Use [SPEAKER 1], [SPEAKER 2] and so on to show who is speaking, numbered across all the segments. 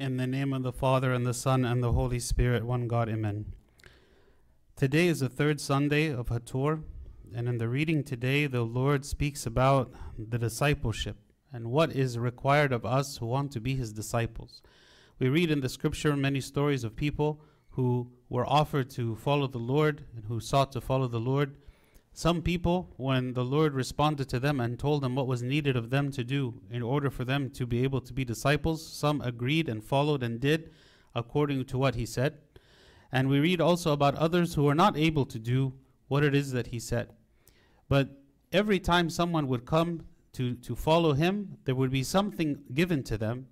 [SPEAKER 1] In the name of the Father, and the Son, and the Holy Spirit, one God, Amen. Today is the third Sunday of Hator, and in the reading today, the Lord speaks about the discipleship and what is required of us who want to be His disciples. We read in the scripture many stories of people who were offered to follow the Lord and who sought to follow the Lord. Some people, when the Lord responded to them and told them what was needed of them to do in order for them to be able to be disciples, some agreed and followed and did according to what He said. And we read also about others who were not able to do what it is that He said. But every time someone would come to, to follow Him, there would be something given to them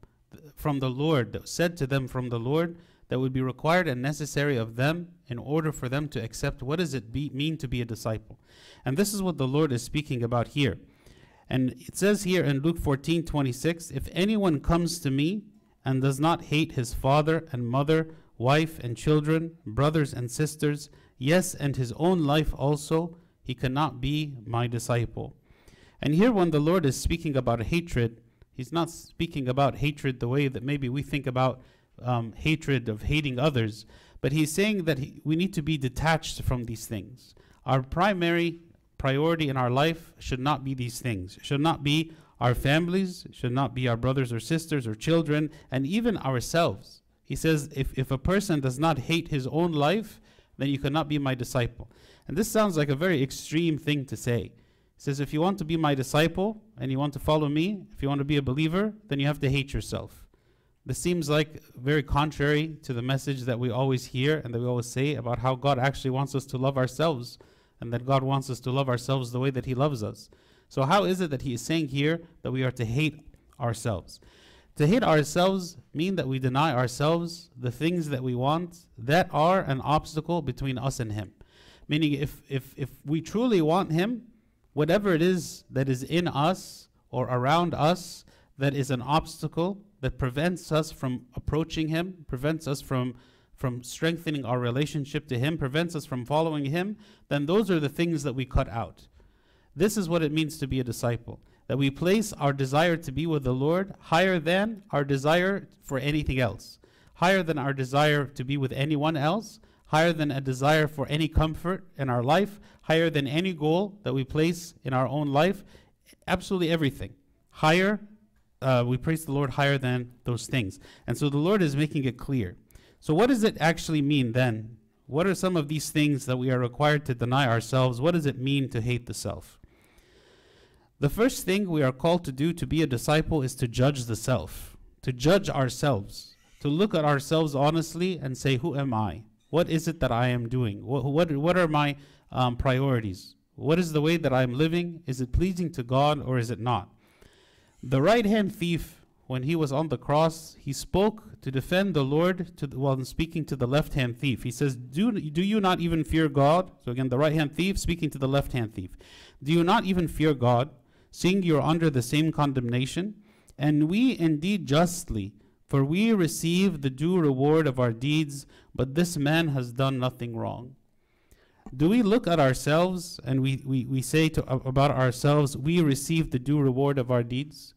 [SPEAKER 1] from the Lord, said to them from the Lord, that would be required and necessary of them in order for them to accept what does it be, mean to be a disciple. And this is what the Lord is speaking about here. And it says here in Luke 14 26, if anyone comes to me and does not hate his father and mother, wife and children, brothers and sisters, yes, and his own life also, he cannot be my disciple. And here, when the Lord is speaking about hatred, he's not speaking about hatred the way that maybe we think about um, hatred of hating others, but he's saying that he, we need to be detached from these things. Our primary priority in our life should not be these things. It should not be our families, should not be our brothers or sisters or children, and even ourselves. He says, if, if a person does not hate his own life, then you cannot be my disciple. And this sounds like a very extreme thing to say. He says, if you want to be my disciple and you want to follow me, if you want to be a believer, then you have to hate yourself. This seems like very contrary to the message that we always hear and that we always say about how God actually wants us to love ourselves and that God wants us to love ourselves the way that He loves us. So, how is it that He is saying here that we are to hate ourselves? To hate ourselves mean that we deny ourselves the things that we want that are an obstacle between us and Him. Meaning, if, if, if we truly want Him, whatever it is that is in us or around us that is an obstacle that prevents us from approaching Him, prevents us from from strengthening our relationship to Him, prevents us from following Him, then those are the things that we cut out. This is what it means to be a disciple. That we place our desire to be with the Lord higher than our desire for anything else, higher than our desire to be with anyone else, higher than a desire for any comfort in our life, higher than any goal that we place in our own life, absolutely everything. Higher uh, we praise the Lord higher than those things. And so the Lord is making it clear. So, what does it actually mean then? What are some of these things that we are required to deny ourselves? What does it mean to hate the self? The first thing we are called to do to be a disciple is to judge the self, to judge ourselves, to look at ourselves honestly and say, Who am I? What is it that I am doing? What, what, what are my um, priorities? What is the way that I'm living? Is it pleasing to God or is it not? The right hand thief, when he was on the cross, he spoke to defend the Lord to the, while speaking to the left hand thief. He says, do, do you not even fear God? So again, the right hand thief speaking to the left hand thief. Do you not even fear God, seeing you're under the same condemnation? And we indeed justly, for we receive the due reward of our deeds, but this man has done nothing wrong. Do we look at ourselves and we, we, we say to, about ourselves, we receive the due reward of our deeds?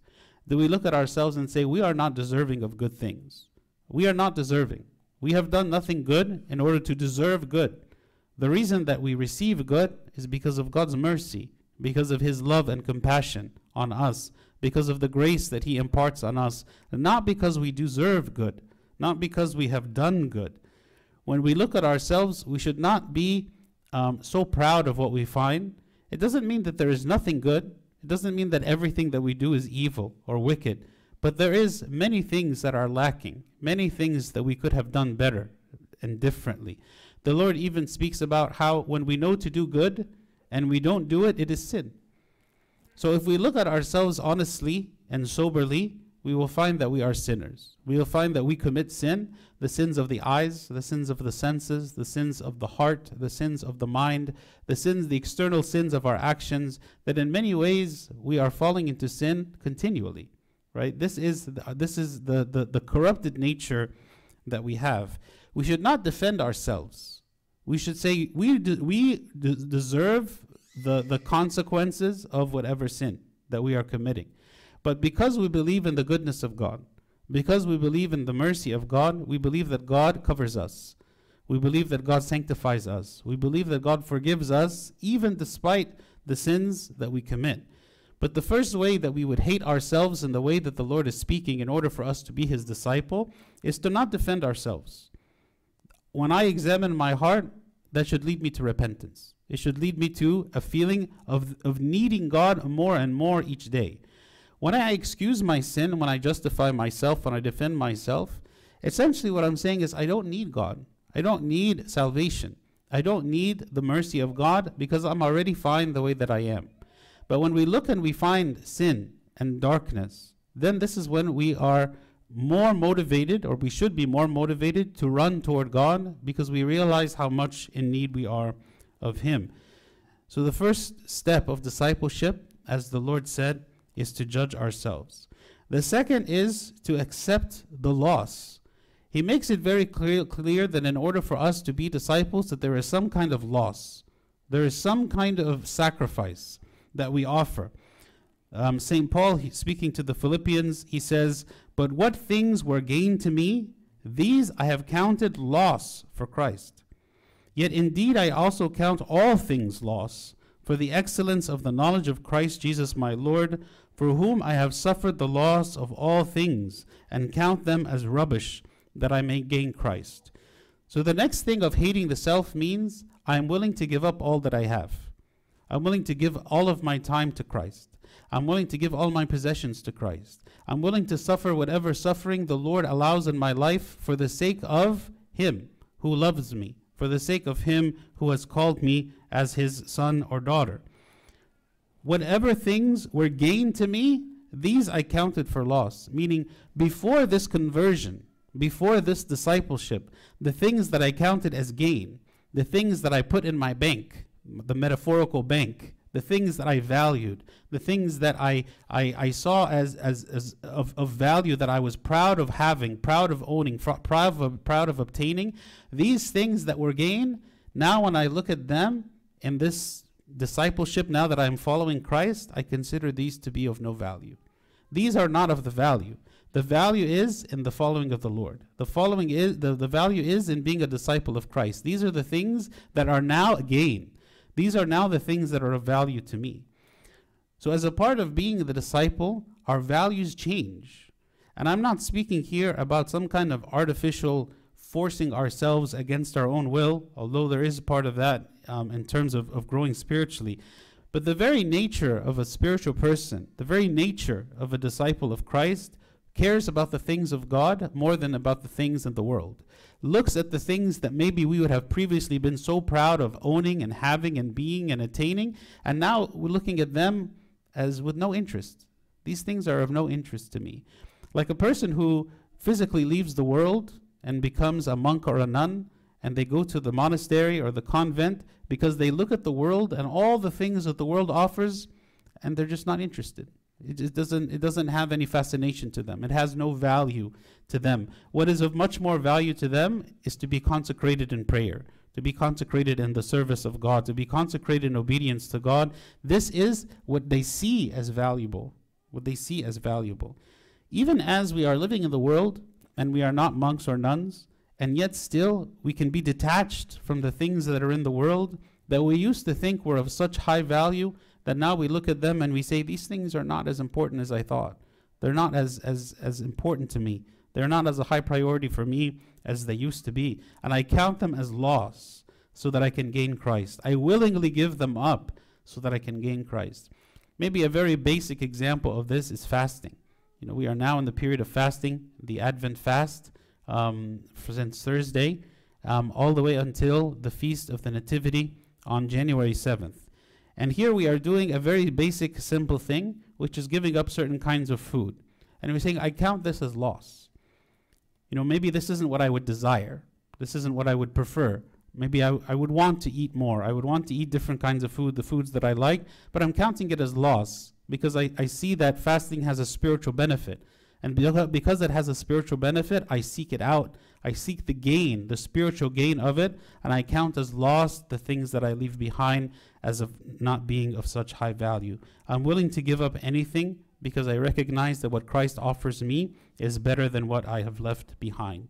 [SPEAKER 1] Do we look at ourselves and say, we are not deserving of good things? We are not deserving. We have done nothing good in order to deserve good. The reason that we receive good is because of God's mercy, because of His love and compassion on us, because of the grace that He imparts on us, not because we deserve good, not because we have done good. When we look at ourselves, we should not be um, so proud of what we find, it doesn't mean that there is nothing good. It doesn't mean that everything that we do is evil or wicked. But there is many things that are lacking, many things that we could have done better and differently. The Lord even speaks about how when we know to do good and we don't do it, it is sin. So if we look at ourselves honestly and soberly, we will find that we are sinners. We will find that we commit sin, the sins of the eyes, the sins of the senses, the sins of the heart, the sins of the mind, the sins, the external sins of our actions, that in many ways we are falling into sin continually. Right? This is the, this is the, the, the corrupted nature that we have. We should not defend ourselves. We should say we de- we de- deserve the, the consequences of whatever sin that we are committing. But because we believe in the goodness of God, Because we believe in the mercy of God, we believe that God covers us. We believe that God sanctifies us. We believe that God forgives us even despite the sins that we commit. But the first way that we would hate ourselves in the way that the Lord is speaking in order for us to be his disciple is to not defend ourselves. When I examine my heart, that should lead me to repentance. It should lead me to a feeling of, of needing God more and more each day. When I excuse my sin, when I justify myself, when I defend myself, essentially what I'm saying is I don't need God. I don't need salvation. I don't need the mercy of God because I'm already fine the way that I am. But when we look and we find sin and darkness, then this is when we are more motivated, or we should be more motivated to run toward God because we realize how much in need we are of Him. So, the first step of discipleship, as the Lord said, is to judge ourselves. The second is to accept the loss. He makes it very clear, clear that in order for us to be disciples, that there is some kind of loss. There is some kind of sacrifice that we offer. Um, St. Paul, he, speaking to the Philippians, he says, But what things were gain to me, these I have counted loss for Christ. Yet indeed I also count all things loss for the excellence of the knowledge of Christ Jesus my Lord, for whom I have suffered the loss of all things, and count them as rubbish, that I may gain Christ. So the next thing of hating the self means I am willing to give up all that I have. I'm willing to give all of my time to Christ. I'm willing to give all my possessions to Christ. I'm willing to suffer whatever suffering the Lord allows in my life for the sake of Him who loves me, for the sake of Him who has called me as His son or daughter. Whatever things were gain to me, these I counted for loss. Meaning, before this conversion, before this discipleship, the things that I counted as gain, the things that I put in my bank, the metaphorical bank, the things that I valued, the things that I, I, I saw as, as, as of, of value that I was proud of having, proud of owning, proud, of, proud of obtaining, these things that were gain, now when I look at them in this discipleship, now that I'm following Christ, I consider these to be of no value. These are not of the value. The value is in the following of the Lord. The following is the, the value is in being a disciple of Christ. These are the things that are now gain. These are now the things that are of value to me. So, as a part of being the disciple, our values change. And I'm not speaking here about some kind of artificial forcing ourselves against our own will, although there is part of that um, in terms of, of growing spiritually. But the very nature of a spiritual person, the very nature of a disciple of Christ, cares about the things of God more than about the things in the world looks at the things that maybe we would have previously been so proud of owning and having and being and attaining, and now we're looking at them as with no interest. These things are of no interest to me. Like a person who physically leaves the world and becomes a monk or a nun, and they go to the monastery or the convent because they look at the world and all the things that the world offers, and they're just not interested. It doesn't it doesn't have any fascination to them. It has no value to them. What is of much more value to them is to be consecrated in prayer, to be consecrated in the service of God, to be consecrated in obedience to God. This is what they see as valuable. What they see as valuable. Even as we are living in the world and we are not monks or nuns, and yet still we can be detached from the things that are in the world that we used to think were of such high value that now we look at them and we say, these things are not as important as I thought. They're not as, as, as important to me. They're not as a high priority for me as they used to be. And I count them as loss so that I can gain Christ. I willingly give them up so that I can gain Christ. Maybe a very basic example of this is fasting. You know, we are now in the period of fasting, the Advent fast, um, since Thursday, um, all the way until the Feast of the Nativity on January 7th. And here we are doing a very basic, simple thing, which is giving up certain kinds of food. And we're saying, I count this as loss. You know, maybe this isn't what I would desire. This isn't what I would prefer. Maybe I, I would want to eat more. I would want to eat different kinds of food, the foods that I like, but I'm counting it as loss because I, I see that fasting has a spiritual benefit. And because it has a spiritual benefit, I seek it out. I seek the gain, the spiritual gain of it, and I count as lost the things that I leave behind as of not being of such high value. I'm willing to give up anything because I recognize that what Christ offers me is better than what I have left behind.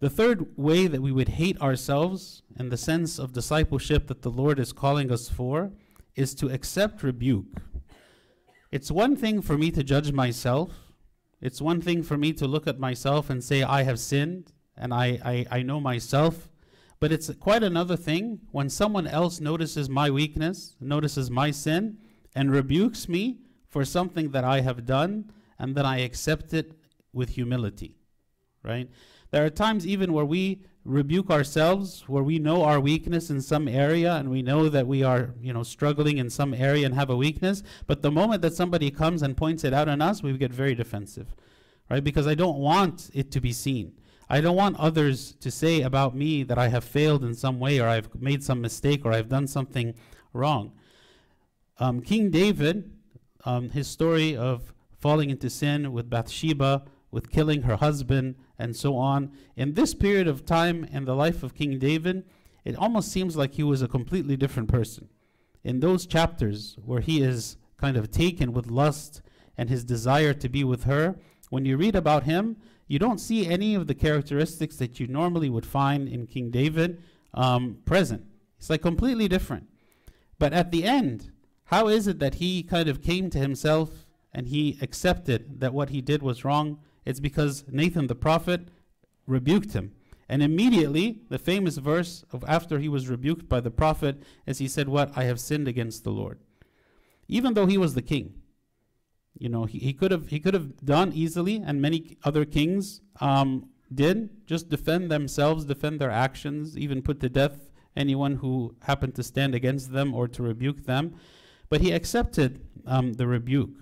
[SPEAKER 1] The third way that we would hate ourselves in the sense of discipleship that the Lord is calling us for is to accept rebuke. It's one thing for me to judge myself. It's one thing for me to look at myself and say, I have sinned and I, I, I know myself. But it's quite another thing when someone else notices my weakness, notices my sin, and rebukes me for something that I have done, and then I accept it with humility. Right? There are times even where we rebuke ourselves, where we know our weakness in some area and we know that we are, you know, struggling in some area and have a weakness, but the moment that somebody comes and points it out on us, we get very defensive. Right? Because I don't want it to be seen. I don't want others to say about me that I have failed in some way or I've made some mistake or I've done something wrong. Um, King David, um, his story of falling into sin with Bathsheba, with killing her husband, and so on. In this period of time in the life of King David, it almost seems like he was a completely different person. In those chapters where he is kind of taken with lust and his desire to be with her, when you read about him, you don't see any of the characteristics that you normally would find in King David um, present. It's like completely different. But at the end, how is it that he kind of came to himself and he accepted that what he did was wrong it's because Nathan the prophet rebuked him. And immediately, the famous verse of after he was rebuked by the prophet is he said, What? I have sinned against the Lord. Even though he was the king. You know, he, he could have he could have done easily, and many other kings um, did, just defend themselves, defend their actions, even put to death anyone who happened to stand against them or to rebuke them. But he accepted um, the rebuke.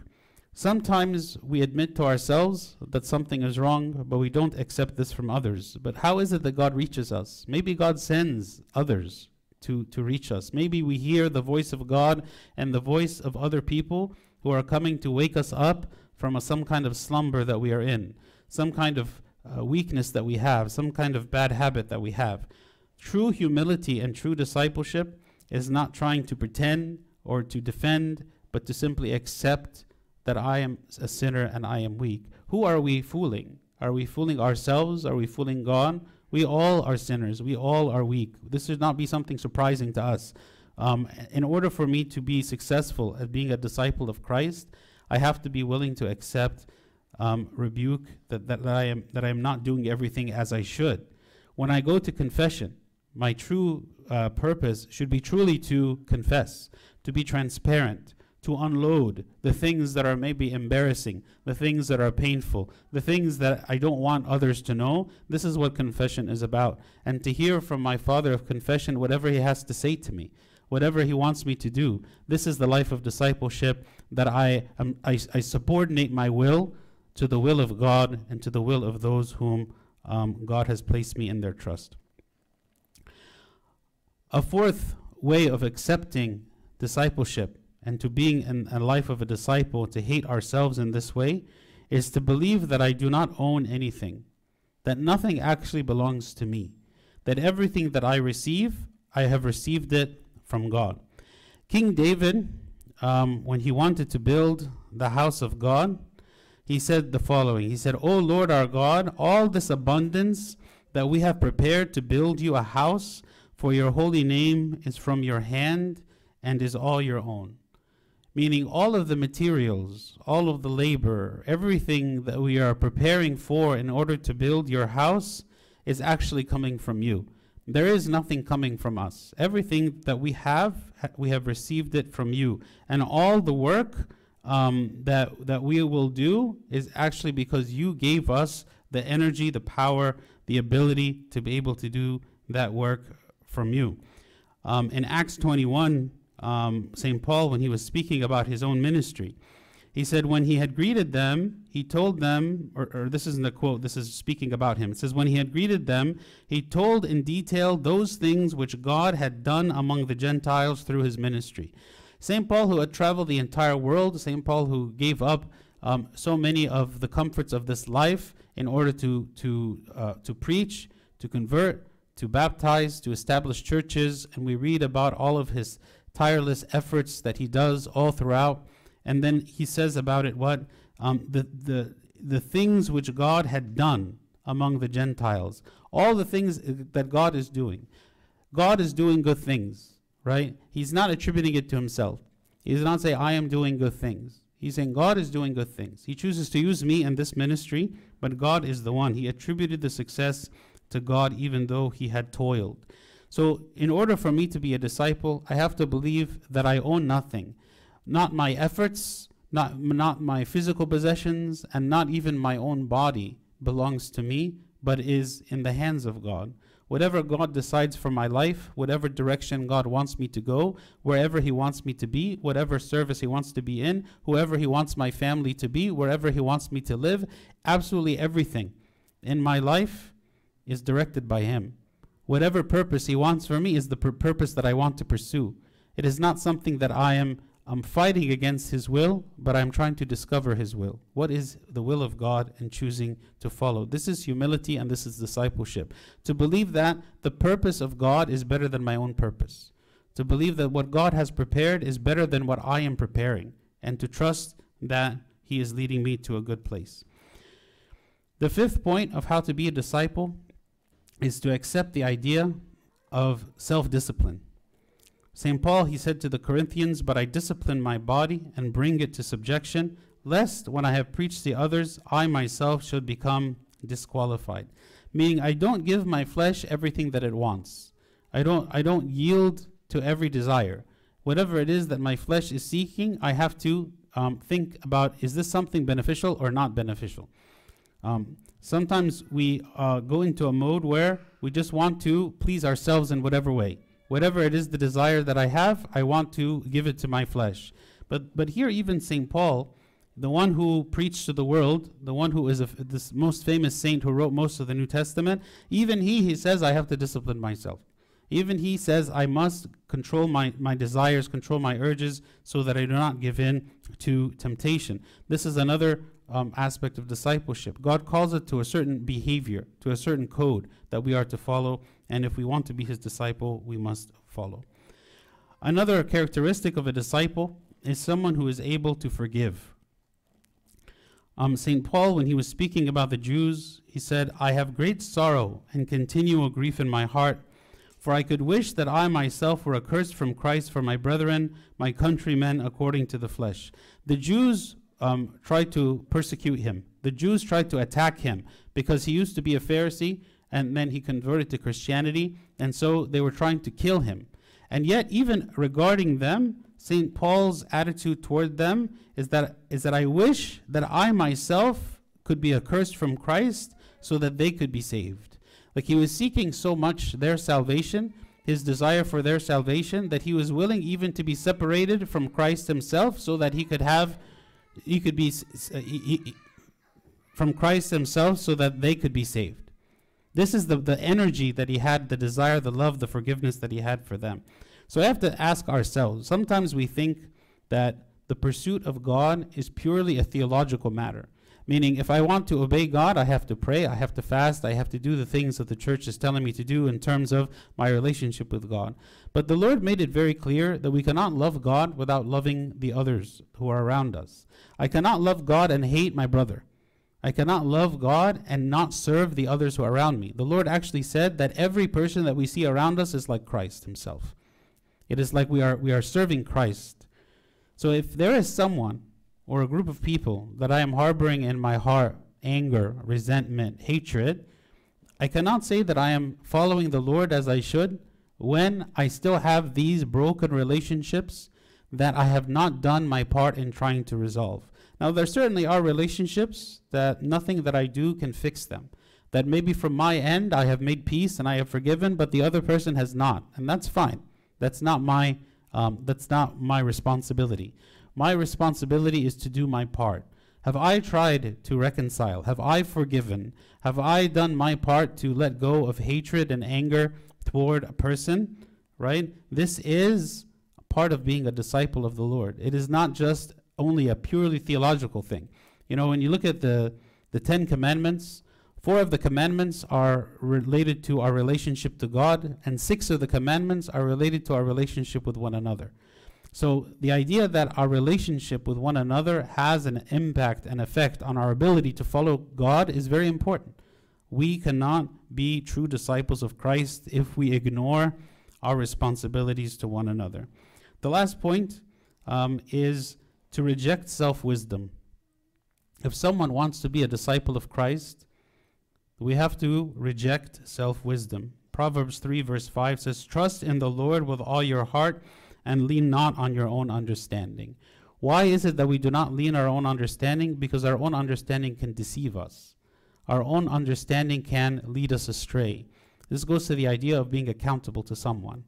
[SPEAKER 1] Sometimes we admit to ourselves that something is wrong, but we don't accept this from others. But how is it that God reaches us? Maybe God sends others to, to reach us. Maybe we hear the voice of God and the voice of other people who are coming to wake us up from a, some kind of slumber that we are in, some kind of uh, weakness that we have, some kind of bad habit that we have. True humility and true discipleship is not trying to pretend or to defend, but to simply accept that I am a sinner and I am weak. Who are we fooling? Are we fooling ourselves? Are we fooling God? We all are sinners. We all are weak. This should not be something surprising to us. Um, in order for me to be successful at being a disciple of Christ, I have to be willing to accept um, rebuke that, that, that, I am, that I am not doing everything as I should. When I go to confession, my true uh, purpose should be truly to confess, to be transparent, to unload the things that are maybe embarrassing, the things that are painful, the things that I don't want others to know. This is what confession is about. And to hear from my Father of confession whatever He has to say to me, whatever He wants me to do. This is the life of discipleship that I, am, I, I subordinate my will to the will of God and to the will of those whom um, God has placed me in their trust. A fourth way of accepting discipleship and to being in a life of a disciple, to hate ourselves in this way, is to believe that I do not own anything, that nothing actually belongs to me, that everything that I receive, I have received it from God. King David, um, when he wanted to build the house of God, he said the following He said, O Lord our God, all this abundance that we have prepared to build you a house for your holy name is from your hand and is all your own meaning all of the materials, all of the labor, everything that we are preparing for in order to build your house is actually coming from you. There is nothing coming from us. Everything that we have, we have received it from you. And all the work um, that, that we will do is actually because you gave us the energy, the power, the ability to be able to do that work from you. Um, in Acts 21, um, St. Paul when he was speaking about his own ministry. He said, When he had greeted them, he told them, or, or, this isn't a quote, this is speaking about him. It says, When he had greeted them, he told in detail those things which God had done among the Gentiles through his ministry. St. Paul, who had traveled the entire world, St. Paul, who gave up um, so many of the comforts of this life in order to, to, uh, to preach, to convert, to baptize, to establish churches, and we read about all of his tireless efforts that he does all throughout. And then he says about it what? Um, the, the, the things which God had done among the Gentiles. All the things that God is doing. God is doing good things, right? He's not attributing it to himself. He does not say, I am doing good things. He's saying God is doing good things. He chooses to use me in this ministry, but God is the one. He attributed the success to God even though he had toiled. So, in order for me to be a disciple, I have to believe that I own nothing. Not my efforts, not, not my physical possessions, and not even my own body belongs to me, but is in the hands of God. Whatever God decides for my life, whatever direction God wants me to go, wherever He wants me to be, whatever service He wants to be in, whoever He wants my family to be, wherever He wants me to live, absolutely everything in my life is directed by Him. Whatever purpose He wants for me is the pur- purpose that I want to pursue. It is not something that I am I'm fighting against His will, but I'm trying to discover His will. What is the will of God and choosing to follow? This is humility and this is discipleship. To believe that the purpose of God is better than my own purpose. To believe that what God has prepared is better than what I am preparing. And to trust that He is leading me to a good place. The fifth point of how to be a disciple is to accept the idea of self discipline. St. Paul, he said to the Corinthians, But I discipline my body and bring it to subjection, lest when I have preached the others, I myself should become disqualified. Meaning, I don't give my flesh everything that it wants. I don't, I don't yield to every desire. Whatever it is that my flesh is seeking, I have to um, think about is this something beneficial or not beneficial? Um, sometimes we uh, go into a mode where we just want to please ourselves in whatever way. Whatever it is, the desire that I have, I want to give it to my flesh. But, but here, even St. Paul, the one who preached to the world, the one who is a, this most famous saint who wrote most of the New Testament, even he, he says, I have to discipline myself. Even he says, I must control my, my desires, control my urges, so that I do not give in to temptation. This is another um, aspect of discipleship. God calls it to a certain behavior, to a certain code that we are to follow, and if we want to be his disciple, we must follow. Another characteristic of a disciple is someone who is able to forgive. Um, St. Paul, when he was speaking about the Jews, he said, I have great sorrow and continual grief in my heart, for I could wish that I myself were accursed from Christ for my brethren, my countrymen, according to the flesh. The Jews um, tried to persecute him. The Jews tried to attack him because he used to be a Pharisee and then he converted to Christianity, and so they were trying to kill him. And yet, even regarding them, St. Paul's attitude toward them is that, is that I wish that I myself could be accursed from Christ so that they could be saved. Like he was seeking so much their salvation, his desire for their salvation, that he was willing even to be separated from Christ himself so that he could have he could be from Christ himself so that they could be saved. This is the, the energy that he had, the desire, the love, the forgiveness that he had for them. So I have to ask ourselves sometimes we think that the pursuit of God is purely a theological matter. Meaning, if I want to obey God, I have to pray, I have to fast, I have to do the things that the church is telling me to do in terms of my relationship with God. But the Lord made it very clear that we cannot love God without loving the others who are around us. I cannot love God and hate my brother. I cannot love God and not serve the others who are around me. The Lord actually said that every person that we see around us is like Christ himself. It is like we are we are serving Christ. So if there is someone or a group of people that I am harboring in my heart anger, resentment, hatred, I cannot say that I am following the Lord as I should when I still have these broken relationships that I have not done my part in trying to resolve. Now, there certainly are relationships that nothing that I do can fix them. That maybe from my end I have made peace and I have forgiven, but the other person has not, and that's fine. That's not my um, that's not my responsibility. My responsibility is to do my part. Have I tried to reconcile? Have I forgiven? Have I done my part to let go of hatred and anger toward a person? Right? This is part of being a disciple of the Lord. It is not just only a purely theological thing. You know, when you look at the, the Ten Commandments, four of the commandments are related to our relationship to God, and six of the commandments are related to our relationship with one another. So the idea that our relationship with one another has an impact and effect on our ability to follow God is very important. We cannot be true disciples of Christ if we ignore our responsibilities to one another. The last point um, is to reject self wisdom. If someone wants to be a disciple of Christ, we have to reject self wisdom. Proverbs 3, verse 5 says, Trust in the Lord with all your heart and lean not on your own understanding. Why is it that we do not lean our own understanding? Because our own understanding can deceive us. Our own understanding can lead us astray. This goes to the idea of being accountable to someone.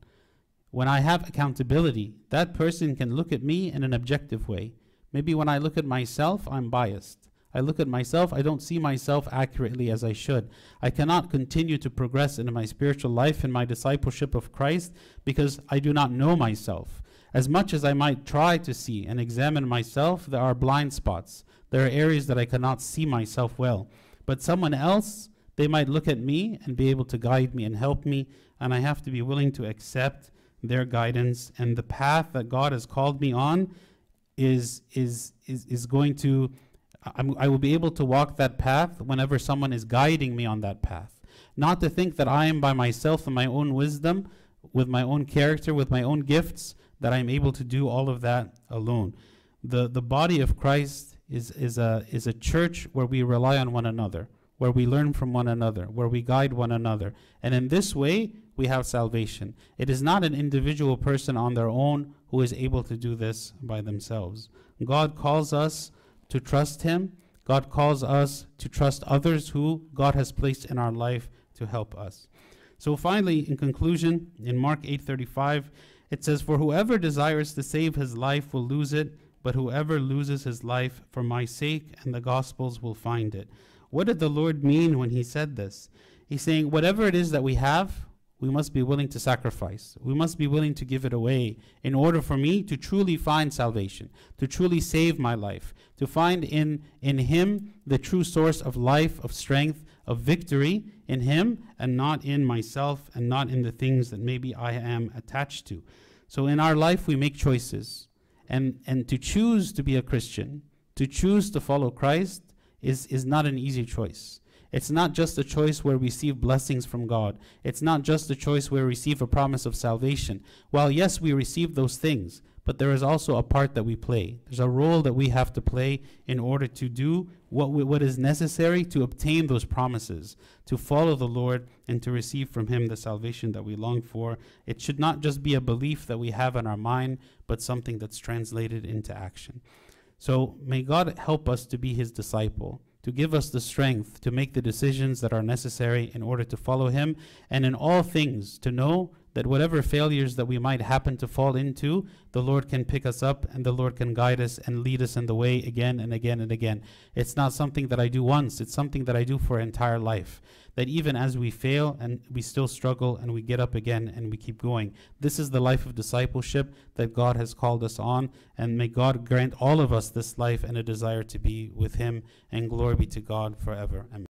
[SPEAKER 1] When I have accountability, that person can look at me in an objective way. Maybe when I look at myself, I'm biased. I look at myself, I don't see myself accurately as I should. I cannot continue to progress in my spiritual life and my discipleship of Christ because I do not know myself. As much as I might try to see and examine myself, there are blind spots. There are areas that I cannot see myself well. But someone else, they might look at me and be able to guide me and help me, and I have to be willing to accept their guidance and the path that God has called me on is is is, is going to I'm, I will be able to walk that path whenever someone is guiding me on that path. Not to think that I am by myself in my own wisdom, with my own character, with my own gifts, that I'm able to do all of that alone. The the body of Christ is is a is a church where we rely on one another, where we learn from one another, where we guide one another. And in this way, we have salvation. It is not an individual person on their own who is able to do this by themselves. God calls us to trust Him. God calls us to trust others who God has placed in our life to help us. So finally, in conclusion, in Mark 8:35, it says, "For whoever desires to save his life will lose it, but whoever loses his life for my sake and the gospel's will find it." What did the Lord mean when he said this? He's saying, whatever it is that we have, we must be willing to sacrifice. We must be willing to give it away in order for me to truly find salvation, to truly save my life, to find in, in Him the true source of life, of strength, of victory in Him, and not in myself and not in the things that maybe I am attached to. So in our life, we make choices. And, and to choose to be a Christian, to choose to follow Christ, is, is not an easy choice. It's not just a choice where we receive blessings from God. It's not just a choice where we receive a promise of salvation. While, yes, we receive those things, but there is also a part that we play. There's a role that we have to play in order to do what, we, what is necessary to obtain those promises, to follow the Lord, and to receive from Him the salvation that we long for. It should not just be a belief that we have in our mind, but something that's translated into action. So may God help us to be His disciple to give us the strength to make the decisions that are necessary in order to follow Him, and in all things to know that whatever failures that we might happen to fall into, the Lord can pick us up and the Lord can guide us and lead us in the way again and again and again. It's not something that I do once, it's something that I do for entire life. That even as we fail and we still struggle and we get up again and we keep going. This is the life of discipleship that God has called us on. And may God grant all of us this life and a desire to be with Him. And glory be to God forever. Amen.